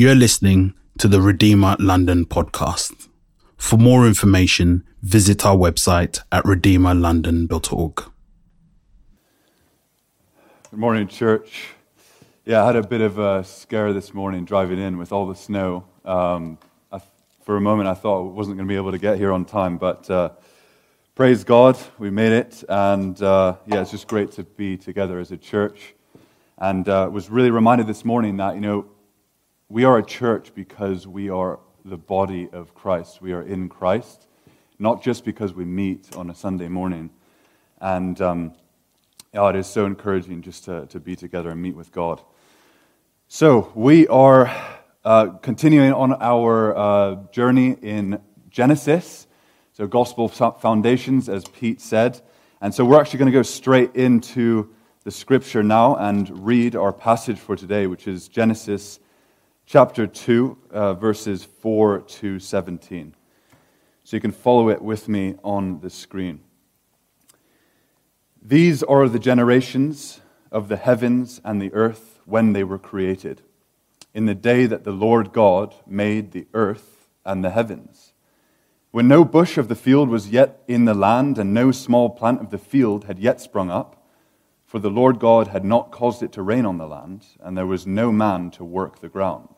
You're listening to the Redeemer London podcast. For more information, visit our website at redeemerlondon.org. Good morning, church. Yeah, I had a bit of a scare this morning driving in with all the snow. Um, I, for a moment, I thought I wasn't going to be able to get here on time, but uh, praise God, we made it. And uh, yeah, it's just great to be together as a church. And uh, was really reminded this morning that, you know, we are a church because we are the body of Christ. We are in Christ, not just because we meet on a Sunday morning. And um, it is so encouraging just to, to be together and meet with God. So, we are uh, continuing on our uh, journey in Genesis. So, gospel foundations, as Pete said. And so, we're actually going to go straight into the scripture now and read our passage for today, which is Genesis chapter 2, uh, verses 4 to 17. So you can follow it with me on the screen. These are the generations of the heavens and the earth when they were created, in the day that the Lord God made the earth and the heavens. When no bush of the field was yet in the land, and no small plant of the field had yet sprung up, for the Lord God had not caused it to rain on the land, and there was no man to work the ground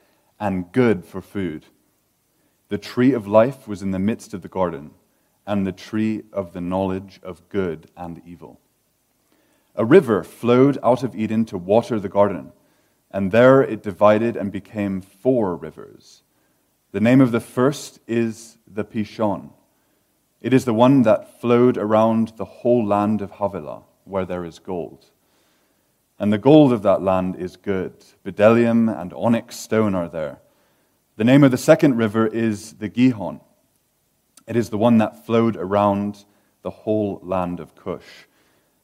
and good for food. The tree of life was in the midst of the garden, and the tree of the knowledge of good and evil. A river flowed out of Eden to water the garden, and there it divided and became four rivers. The name of the first is the Pishon. It is the one that flowed around the whole land of Havilah, where there is gold. And the gold of that land is good. Bdellium and onyx stone are there. The name of the second river is the Gihon. It is the one that flowed around the whole land of Cush.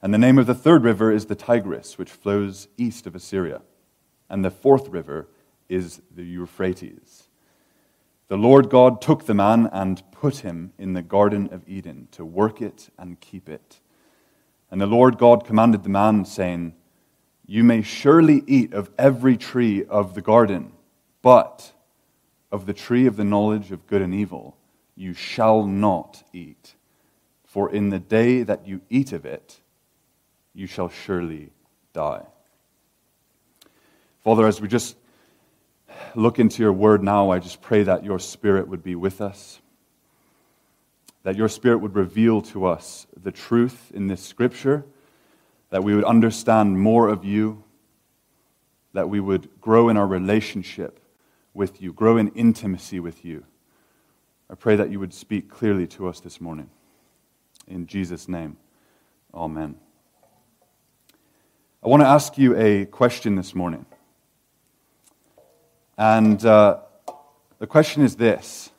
And the name of the third river is the Tigris, which flows east of Assyria. And the fourth river is the Euphrates. The Lord God took the man and put him in the Garden of Eden to work it and keep it. And the Lord God commanded the man, saying, you may surely eat of every tree of the garden, but of the tree of the knowledge of good and evil you shall not eat. For in the day that you eat of it, you shall surely die. Father, as we just look into your word now, I just pray that your spirit would be with us, that your spirit would reveal to us the truth in this scripture that we would understand more of you, that we would grow in our relationship with you, grow in intimacy with you. I pray that you would speak clearly to us this morning. In Jesus' name, amen. I want to ask you a question this morning. And uh, the question is this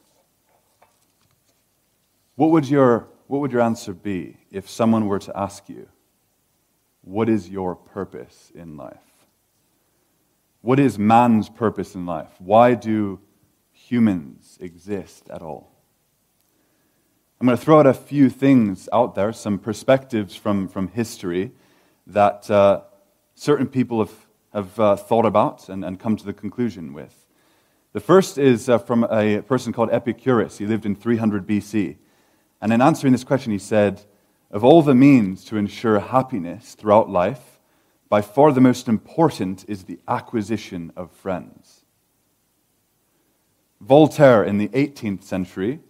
what would, your, what would your answer be if someone were to ask you, what is your purpose in life? What is man's purpose in life? Why do humans exist at all? I'm going to throw out a few things out there, some perspectives from, from history that uh, certain people have, have uh, thought about and, and come to the conclusion with. The first is uh, from a person called Epicurus. He lived in 300 BC. And in answering this question, he said, of all the means to ensure happiness throughout life, by far the most important is the acquisition of friends. Voltaire in the 18th century,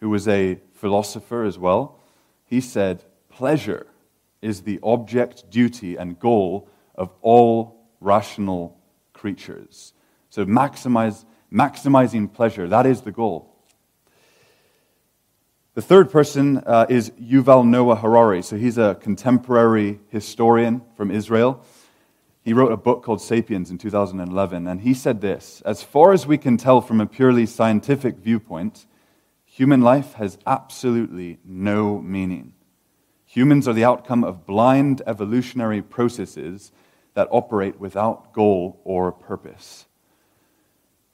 who was a philosopher as well, he said, Pleasure is the object, duty, and goal of all rational creatures. So maximize, maximizing pleasure, that is the goal. The third person uh, is Yuval Noah Harari. So he's a contemporary historian from Israel. He wrote a book called Sapiens in 2011, and he said this As far as we can tell from a purely scientific viewpoint, human life has absolutely no meaning. Humans are the outcome of blind evolutionary processes that operate without goal or purpose.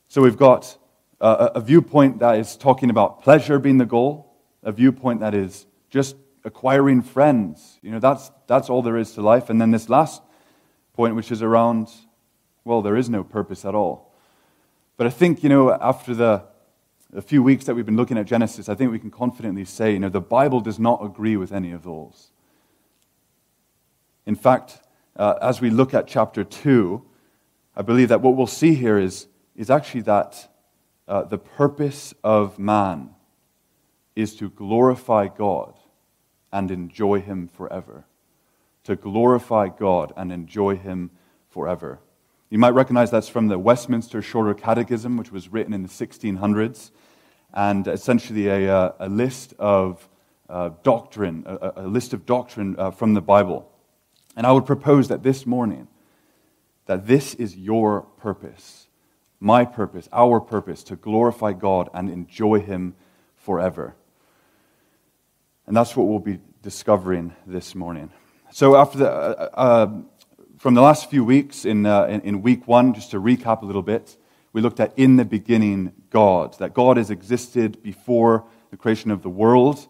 So we've got a, a viewpoint that is talking about pleasure being the goal, a viewpoint that is just acquiring friends. You know, that's, that's all there is to life. And then this last point, which is around, well, there is no purpose at all. But I think, you know, after the a few weeks that we've been looking at Genesis, I think we can confidently say, you know, the Bible does not agree with any of those. In fact, uh, as we look at chapter 2, I believe that what we'll see here is, is actually that uh, the purpose of man is to glorify God and enjoy Him forever to glorify God and enjoy Him forever. You might recognize that's from the Westminster Shorter Catechism, which was written in the 1600s, and essentially a, uh, a list of uh, doctrine, a, a, list of doctrine uh, from the Bible. And I would propose that this morning, that this is your purpose, my purpose, our purpose, to glorify God and enjoy Him forever. And that's what we'll be discovering this morning. So, after the, uh, uh, from the last few weeks, in, uh, in, in, week one, just to recap a little bit, we looked at in the beginning God, that God has existed before the creation of the world.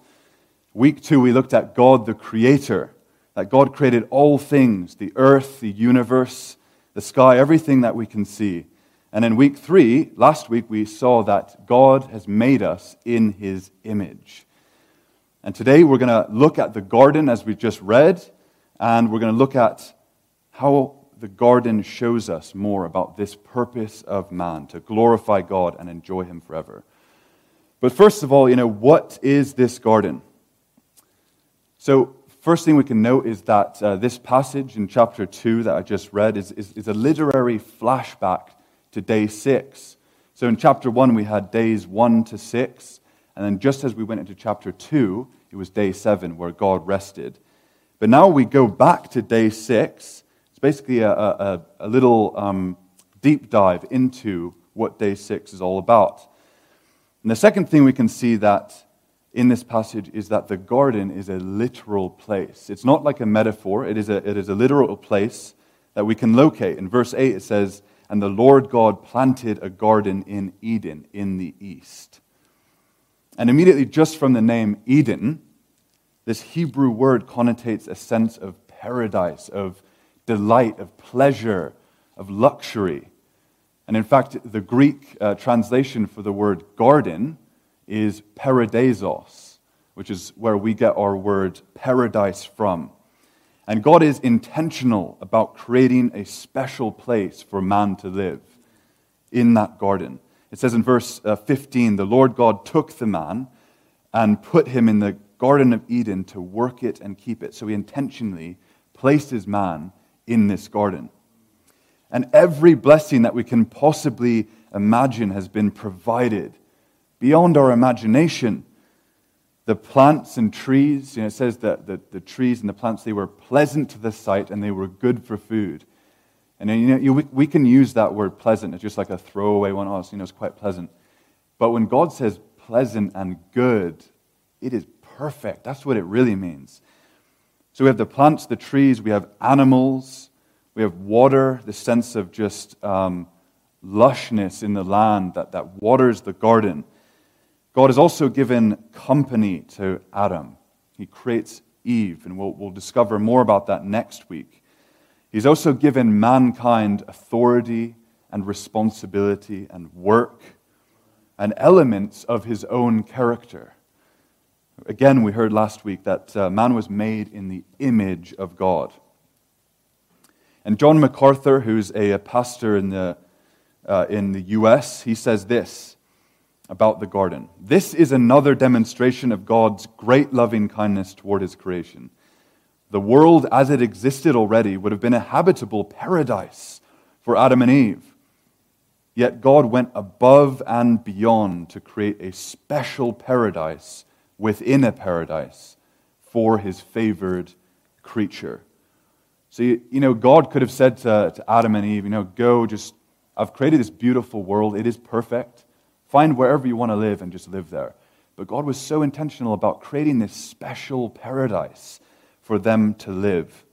Week two, we looked at God the Creator, that God created all things the earth, the universe, the sky, everything that we can see. And in week three, last week, we saw that God has made us in His image. And today we're going to look at the garden as we just read and we're going to look at how the garden shows us more about this purpose of man to glorify God and enjoy Him forever. But first of all, you know, what is this garden? So, first thing we can note is that uh, this passage in chapter 2 that I just read is, is, is a literary flashback to day 6. So, in chapter 1, we had days 1 to 6. And then, just as we went into chapter 2, it was day 7 where God rested. But now we go back to day six. It's basically a, a, a little um, deep dive into what day six is all about. And the second thing we can see that in this passage is that the garden is a literal place. It's not like a metaphor, it is a, it is a literal place that we can locate. In verse 8, it says, And the Lord God planted a garden in Eden in the east. And immediately, just from the name Eden, this Hebrew word connotates a sense of paradise, of delight, of pleasure, of luxury. And in fact, the Greek uh, translation for the word garden is paradeisos, which is where we get our word paradise from. And God is intentional about creating a special place for man to live in that garden. It says in verse uh, 15 the Lord God took the man and put him in the Garden of Eden to work it and keep it. So he intentionally places man in this garden. And every blessing that we can possibly imagine has been provided beyond our imagination. The plants and trees, you know, it says that the, the trees and the plants, they were pleasant to the sight and they were good for food. And you know, you, we, we can use that word pleasant as just like a throwaway one. Oh, you know, it's quite pleasant. But when God says pleasant and good, it is perfect. That's what it really means. So we have the plants, the trees, we have animals, we have water, the sense of just um, lushness in the land that, that waters the garden. God has also given company to Adam. He creates Eve, and we'll, we'll discover more about that next week. He's also given mankind authority and responsibility and work and elements of his own character. Again, we heard last week that uh, man was made in the image of God. And John MacArthur, who's a, a pastor in the, uh, in the U.S., he says this about the garden This is another demonstration of God's great loving kindness toward his creation. The world as it existed already would have been a habitable paradise for Adam and Eve. Yet God went above and beyond to create a special paradise within a paradise for his favored creature. So, you, know, God could have said to, to Adam and Eve, you know, go just, I've created this beautiful world. It is perfect. Find wherever you want to live and just live there. But God was so intentional about creating this special paradise for them to live.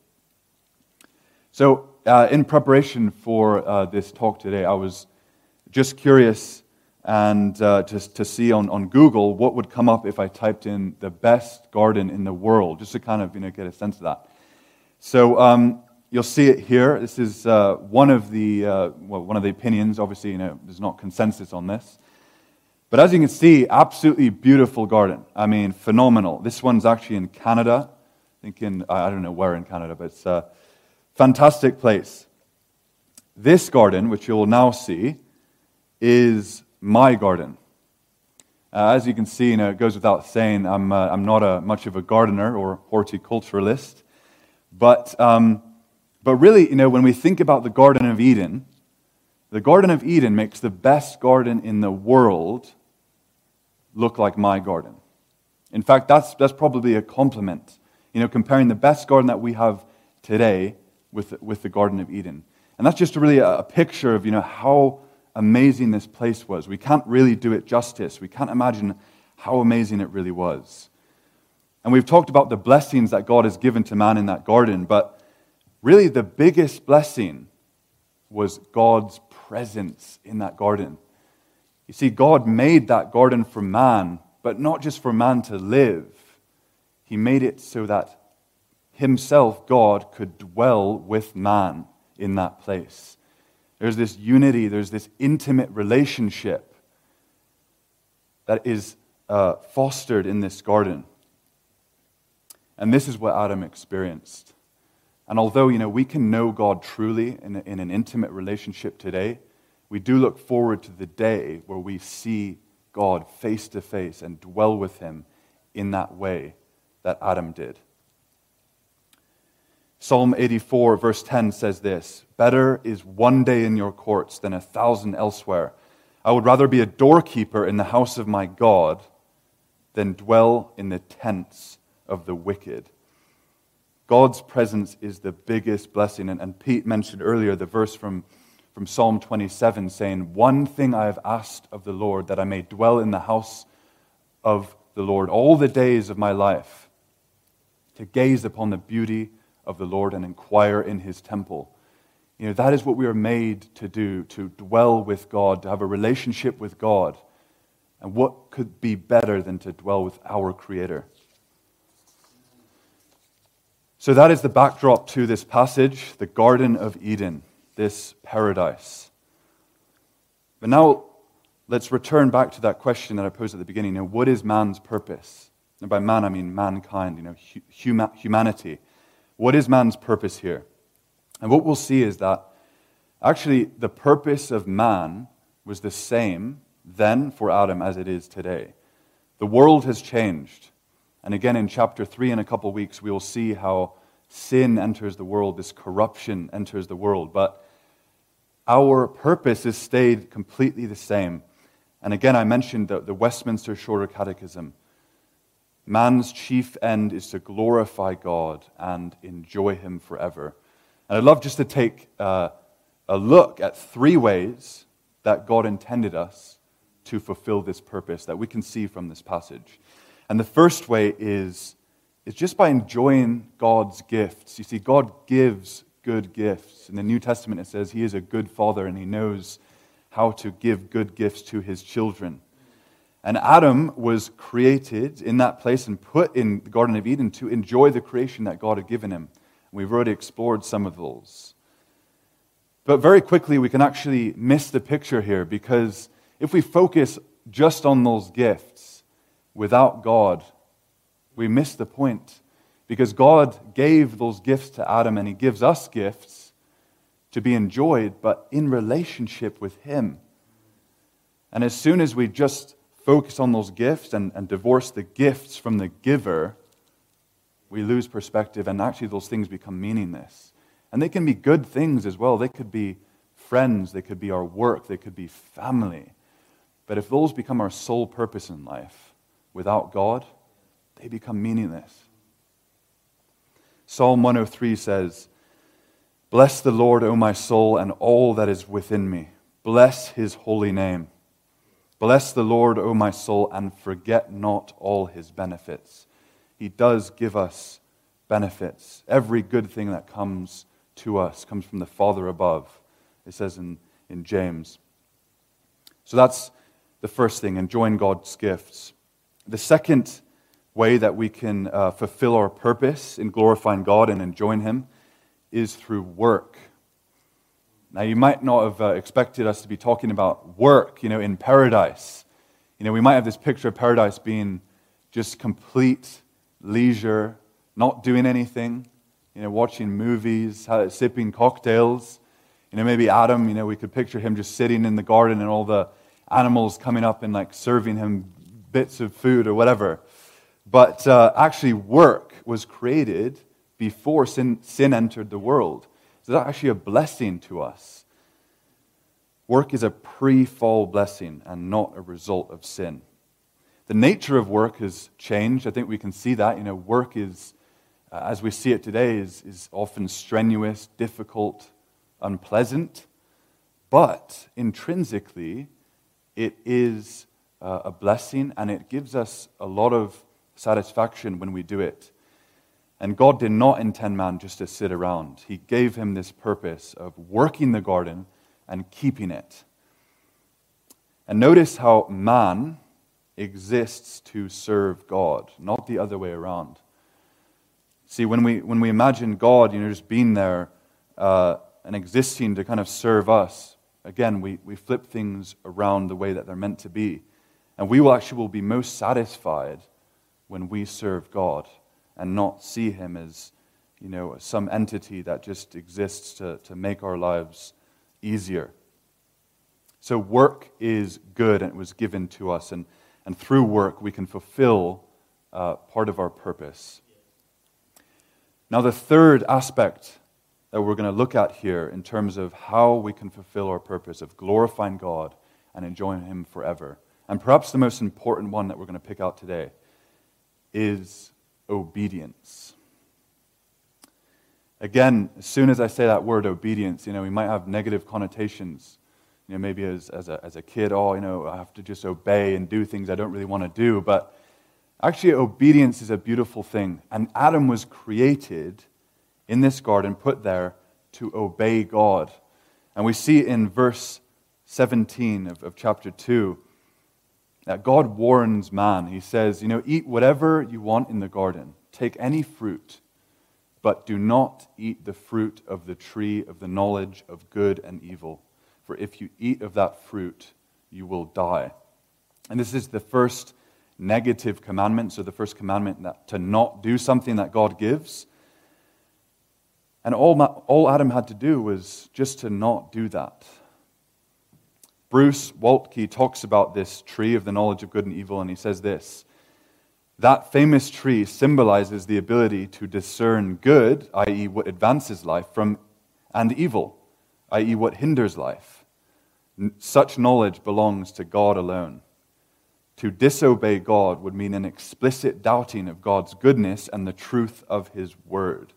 So, uh, in preparation for uh, this talk today, I was just curious and uh, just to see on, on Google what would come up if I typed in the best garden in the world, just to kind of you know, get a sense of that. So um, you'll see it here. This is uh, one of the uh, well, one of the opinions. Obviously, you know, there's not consensus on this, but as you can see, absolutely beautiful garden. I mean, phenomenal. This one's actually in Canada. Think in I don't know where in Canada, but it's a fantastic place. This garden, which you'll now see, is my garden. Uh, as you can see, you know, it goes without saying, I'm, uh, I'm not a, much of a gardener or horticulturalist. But, um, but really, you know, when we think about the Garden of Eden, the Garden of Eden makes the best garden in the world look like my garden. In fact, that's, that's probably a compliment, you know, comparing the best garden that we have today with, with the Garden of Eden. And that's just really a, picture of, you know, how amazing this place was. We can't really do it justice. We can't imagine how amazing it really was. And we've talked about the blessings that God has given to man in that garden, but really the biggest blessing was God's presence in that garden. You see, God made that garden for man, but not just for man to live. He made it so that Himself, God, could dwell with man in that place. There's this unity, there's this intimate relationship that is uh, fostered in this garden. And this is what Adam experienced. And although, you know, we can know God truly in, in an intimate relationship today, we do look forward to the day where we see God face to face and dwell with him in that way that Adam did. Psalm 84, verse 10 says this Better is one day in your courts than a thousand elsewhere. I would rather be a doorkeeper in the house of my God than dwell in the tents of the wicked. God's presence is the biggest blessing. And, and, Pete mentioned earlier the verse from, from Psalm 27 saying, One thing I have asked of the Lord, that I may dwell in the house of the Lord all the days of my life, to gaze upon the beauty of the Lord and inquire in his temple. You know, that is what we are made to do, to dwell with God, to have a relationship with God. And what could be better than to dwell with our Creator? So that is the backdrop to this passage, the Garden of Eden, this paradise. But now let's return back to that question that I posed at the beginning. Know, what is man's purpose? And by man, I mean mankind, you know, huma- humanity. What is man's purpose here? And what we'll see is that actually the purpose of man was the same then for Adam as it is today. The world has changed. And again, in chapter 3, in a couple weeks, we will see how sin enters the world, this corruption enters the world. But our purpose has stayed completely the same. And again, I mentioned the, the Westminster Shorter Catechism. Man's chief end is to glorify God and enjoy Him forever. And I'd love just to take uh, a look at three ways that God intended us to fulfill this purpose that we can see from this passage. And the first way is, is just by enjoying God's gifts. You see, God gives good gifts. In the New Testament, it says He is a good father and He knows how to give good gifts to His children. And Adam was created in that place and put in the Garden of Eden to enjoy the creation that God had given him. We've already explored some of those. But very quickly, we can actually miss the picture here because if we focus just on those gifts, without God, we miss the point. Because God gave those gifts to Adam and He gives us gifts to be enjoyed, but in relationship with Him. And as soon as we just focus on those gifts and, and divorce the gifts from the giver, we lose perspective, and actually those things become meaningless. And they can be good things as well. They could be friends, they could be our work, they could be family. But if those become our sole purpose in life, without God, they become meaningless. Psalm 103 says, Bless the Lord, O my soul, and all that is within me. Bless his holy name. Bless the Lord, O my soul, and forget not all his benefits. He does give us benefits. Every good thing that comes to us comes from the Father above, it says in, in James. So that's the first thing, enjoying God's gifts. The second way that we can uh, fulfill our purpose in glorifying God and enjoying Him is through work. Now, you might not have uh, expected us to be talking about work, you know, in paradise. You know, we might have this picture of paradise being just complete leisure, not doing anything, you know, watching movies, sipping cocktails. You know, maybe Adam, you know, we could picture him just sitting in the garden and all the animals coming up and like serving him bits of food or whatever. But uh, actually, work was created before sin, sin entered the world. So that's actually a blessing to us. Work is a pre fall blessing and not a result of sin. The nature of work has changed. I think we can see that. You know, work is, uh, as we see it today, is, is often strenuous, difficult, unpleasant. But intrinsically, it is uh, a blessing and it gives us a lot of satisfaction when we do it. And God did not intend man just to sit around. He gave him this purpose of working the garden and keeping it. And notice how man exists to serve God, not the other way around. See, when we, when we imagine God, you know, just being there uh, and existing to kind of serve us, again, we, we flip things around the way that they're meant to be. And we will actually will be most satisfied when we serve God and not see him as, you know, some entity that just exists to, to make our lives easier. So work is good and it was given to us, and, and through work we can fulfill uh, part of our purpose. Now, the third aspect that we're going to look at here in terms of how we can fulfill our purpose of glorifying God and enjoying Him forever, and perhaps the most important one that we're going to pick out today, is obedience. Again, as soon as I say that word obedience, you know, we might have negative connotations. You know, maybe as, as, a, as a kid, oh, you know, I have to just obey and do things I don't really want to do. But actually, obedience is a beautiful thing. And Adam was created in this garden, put there to obey God. And we see in verse 17 of, of chapter 2 that God warns man. He says, You know, eat whatever you want in the garden, take any fruit, but do not eat the fruit of the tree of the knowledge of good and evil. For if you eat of that fruit, you will die. And this is the first negative commandment. So, the first commandment that, to not do something that God gives. And all, all Adam had to do was just to not do that. Bruce Waltke talks about this tree of the knowledge of good and evil, and he says this That famous tree symbolizes the ability to discern good, i.e., what advances life, from, and evil, i.e., what hinders life. Such knowledge belongs to God alone. To disobey God would mean an explicit doubting of God's goodness and the truth of His word.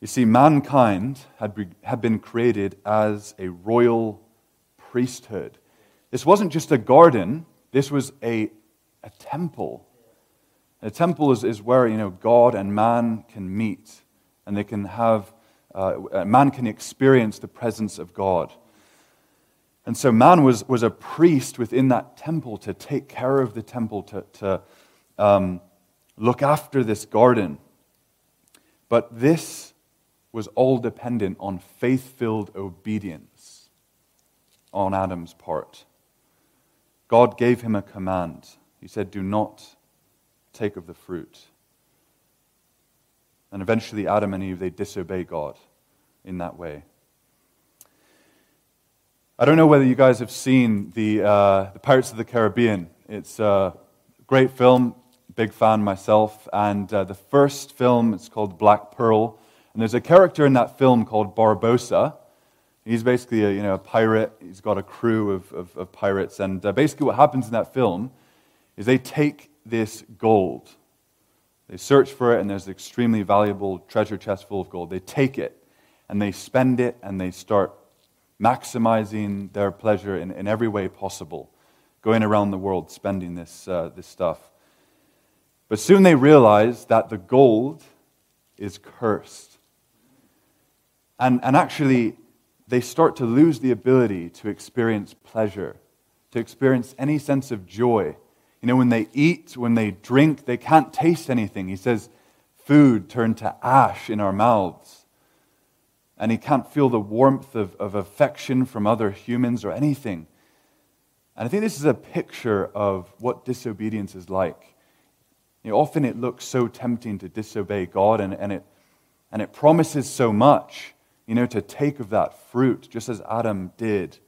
You see, mankind had, had been created as a royal priesthood. This wasn't just a garden, this was a, a temple. A temple is, is where you know, God and man can meet and they can have, uh, man can experience the presence of God. And so man was, was a priest within that temple to take care of the temple, to, to um, look after this garden. But this was all dependent on faith filled obedience on Adam's part. God gave him a command. He said, Do not take of the fruit. And eventually, Adam and Eve, they disobey God in that way. I don't know whether you guys have seen the, uh, the Pirates of the Caribbean. It's a great film, big fan myself. And uh, the first film, it's called Black Pearl. And there's a character in that film called Barbossa. He's basically a, you know, a pirate. He's got a crew of, of, of pirates. And uh, basically, what happens in that film is they take this gold. They search for it, and there's an extremely valuable treasure chest full of gold. They take it, and they spend it and they start maximizing their pleasure in, in every way possible, going around the world spending this, uh, this stuff. But soon they realize that the gold is cursed. And, and actually, they start to lose the ability to experience pleasure, to experience any sense of joy. You know, when they eat, when they drink, they can't taste anything. He says, food turned to ash in our mouths. And he can't feel the warmth of, of affection from other humans or anything. And I think this is a picture of what disobedience is like. You know, often it looks so tempting to disobey God, and, and, it, and it promises so much, you know, to take of that fruit, just as Adam did.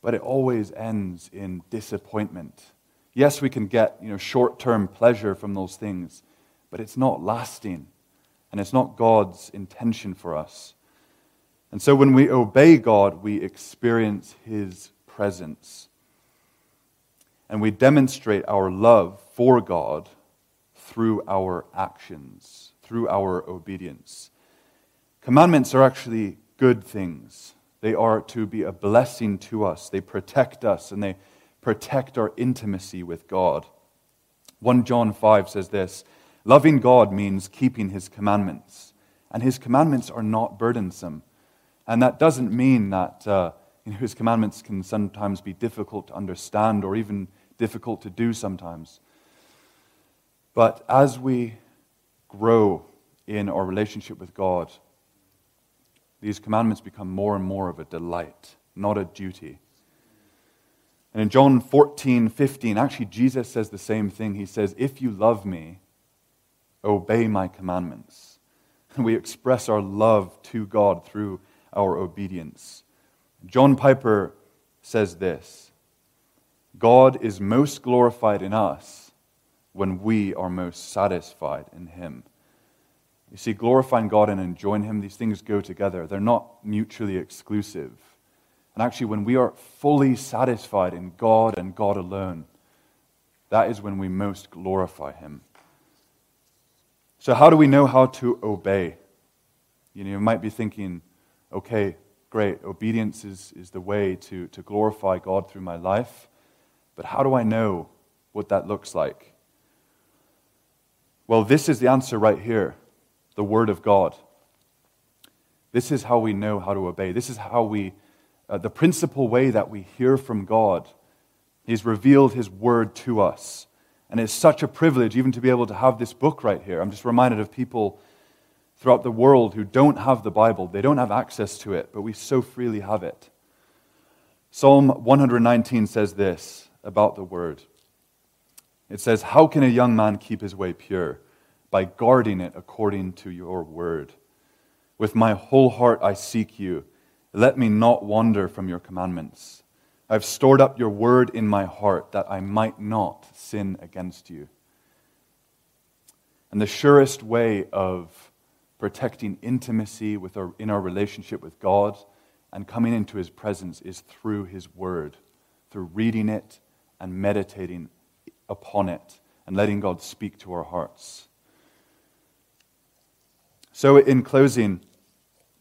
But it always ends in disappointment. Yes, we can get you know, short term pleasure from those things, but it's not lasting, and it's not God's intention for us. And so when we obey God, we experience His presence. And we demonstrate our love for God through our actions, through our obedience. Commandments are actually good things. They are to be a blessing to us. They protect us and they protect our intimacy with God. 1 John 5 says this Loving God means keeping his commandments, and his commandments are not burdensome. And that doesn't mean that uh, you know, his commandments can sometimes be difficult to understand or even difficult to do sometimes. But as we grow in our relationship with God, these commandments become more and more of a delight, not a duty. And in John 14, 15, actually, Jesus says the same thing. He says, If you love me, obey my commandments. And we express our love to God through our obedience. John Piper says this God is most glorified in us when we are most satisfied in Him. You see, glorifying God and enjoying Him, these things go together. They're not mutually exclusive. And actually, when we are fully satisfied in God and God alone, that is when we most glorify Him. So, how do we know how to obey? You know, you might be thinking, okay, great, obedience is, is the way to, to glorify God through my life. But how do I know what that looks like? Well, this is the answer right here the Word of God. This is how we know how to obey. This is how we, uh, the principal way that we hear from God. He's revealed His Word to us. And it's such a privilege even to be able to have this book right here. I'm just reminded of people throughout the world who don't have the Bible. They don't have access to it, but we so freely have it. Psalm 119 says this about the Word it says, How can a young man keep his way pure? By guarding it according to your word. With my whole heart I seek you. Let me not wander from your commandments. I've stored up your word in my heart that I might not sin against you. And the surest way of protecting intimacy with our, in our relationship with God and coming into his presence is through his word, through reading it and meditating upon it and letting God speak to our hearts. So, in closing,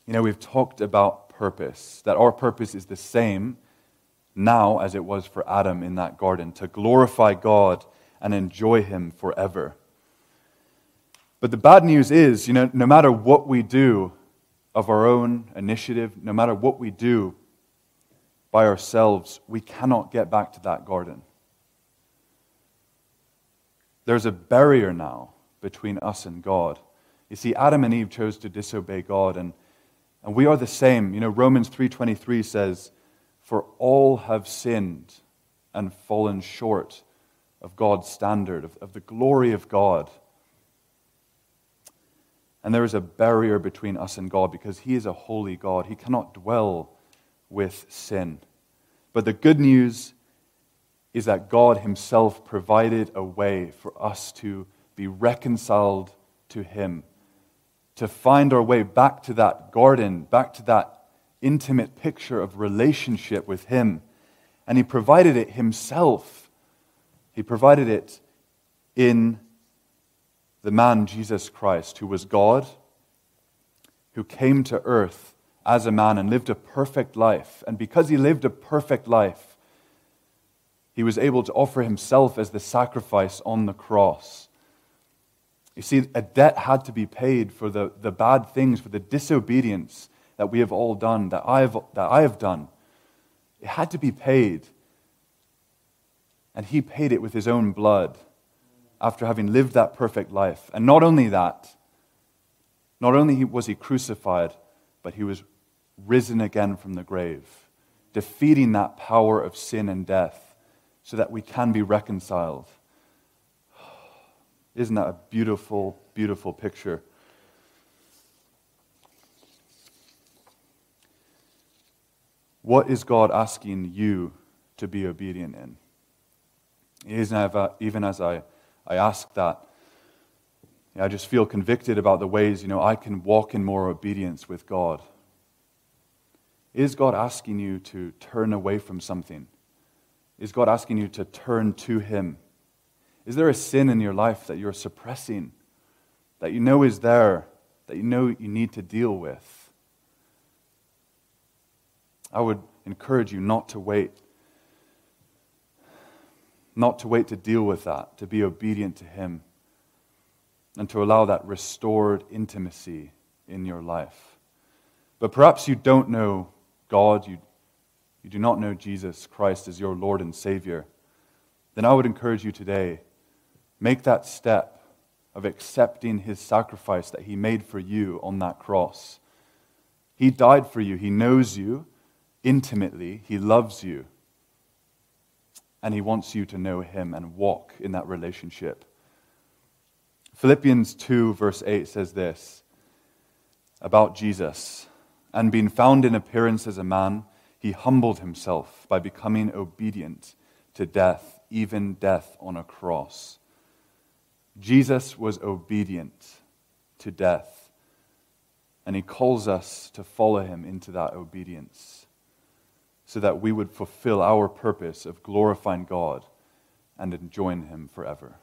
you know, we've talked about purpose, that our purpose is the same now as it was for Adam in that garden to glorify God and enjoy Him forever. But the bad news is, you know, no matter what we do of our own initiative, no matter what we do by ourselves, we cannot get back to that garden. There's a barrier now between us and God. You see, Adam and Eve chose to disobey God, and, and we are the same. You know, Romans 3.23 says, For all have sinned and fallen short of God's standard, of, of the glory of God. And there is a barrier between us and God because He is a holy God. He cannot dwell with sin. But the good news is that God Himself provided a way for us to be reconciled to Him, to find our way back to that garden, back to that intimate picture of relationship with Him. And He provided it Himself. He provided it in the man Jesus Christ, who was God, who came to earth as a man and lived a perfect life. And because he lived a perfect life, he was able to offer himself as the sacrifice on the cross. You see, a debt had to be paid for the, the bad things, for the disobedience that we have all done, that I have, that I have done. It had to be paid. And he paid it with his own blood after having lived that perfect life. And not only that, not only was he crucified, but he was risen again from the grave, defeating that power of sin and death so that we can be reconciled. Isn't that a beautiful, beautiful picture? What is God asking you to be obedient in? Even as I, I ask that, I just feel convicted about the ways, you know, I can walk in more obedience with God. Is God asking you to turn away from something? Is God asking you to turn to Him? Is there a sin in your life that you're suppressing, that you know is there, that you know you need to deal with? I would encourage you not to wait. Not to wait to deal with that, to be obedient to Him, and to allow that restored intimacy in your life. But perhaps you don't know God, you, you do not know Jesus Christ as your Lord and Savior. Then I would encourage you today Make that step of accepting his sacrifice that he made for you on that cross. He died for you. He knows you intimately. He loves you. And he wants you to know him and walk in that relationship. Philippians 2, verse 8 says this about Jesus. And being found in appearance as a man, he humbled himself by becoming obedient to death, even death on a cross. Jesus was obedient to death, and he calls us to follow him into that obedience so that we would fulfill our purpose of glorifying God and enjoying him forever.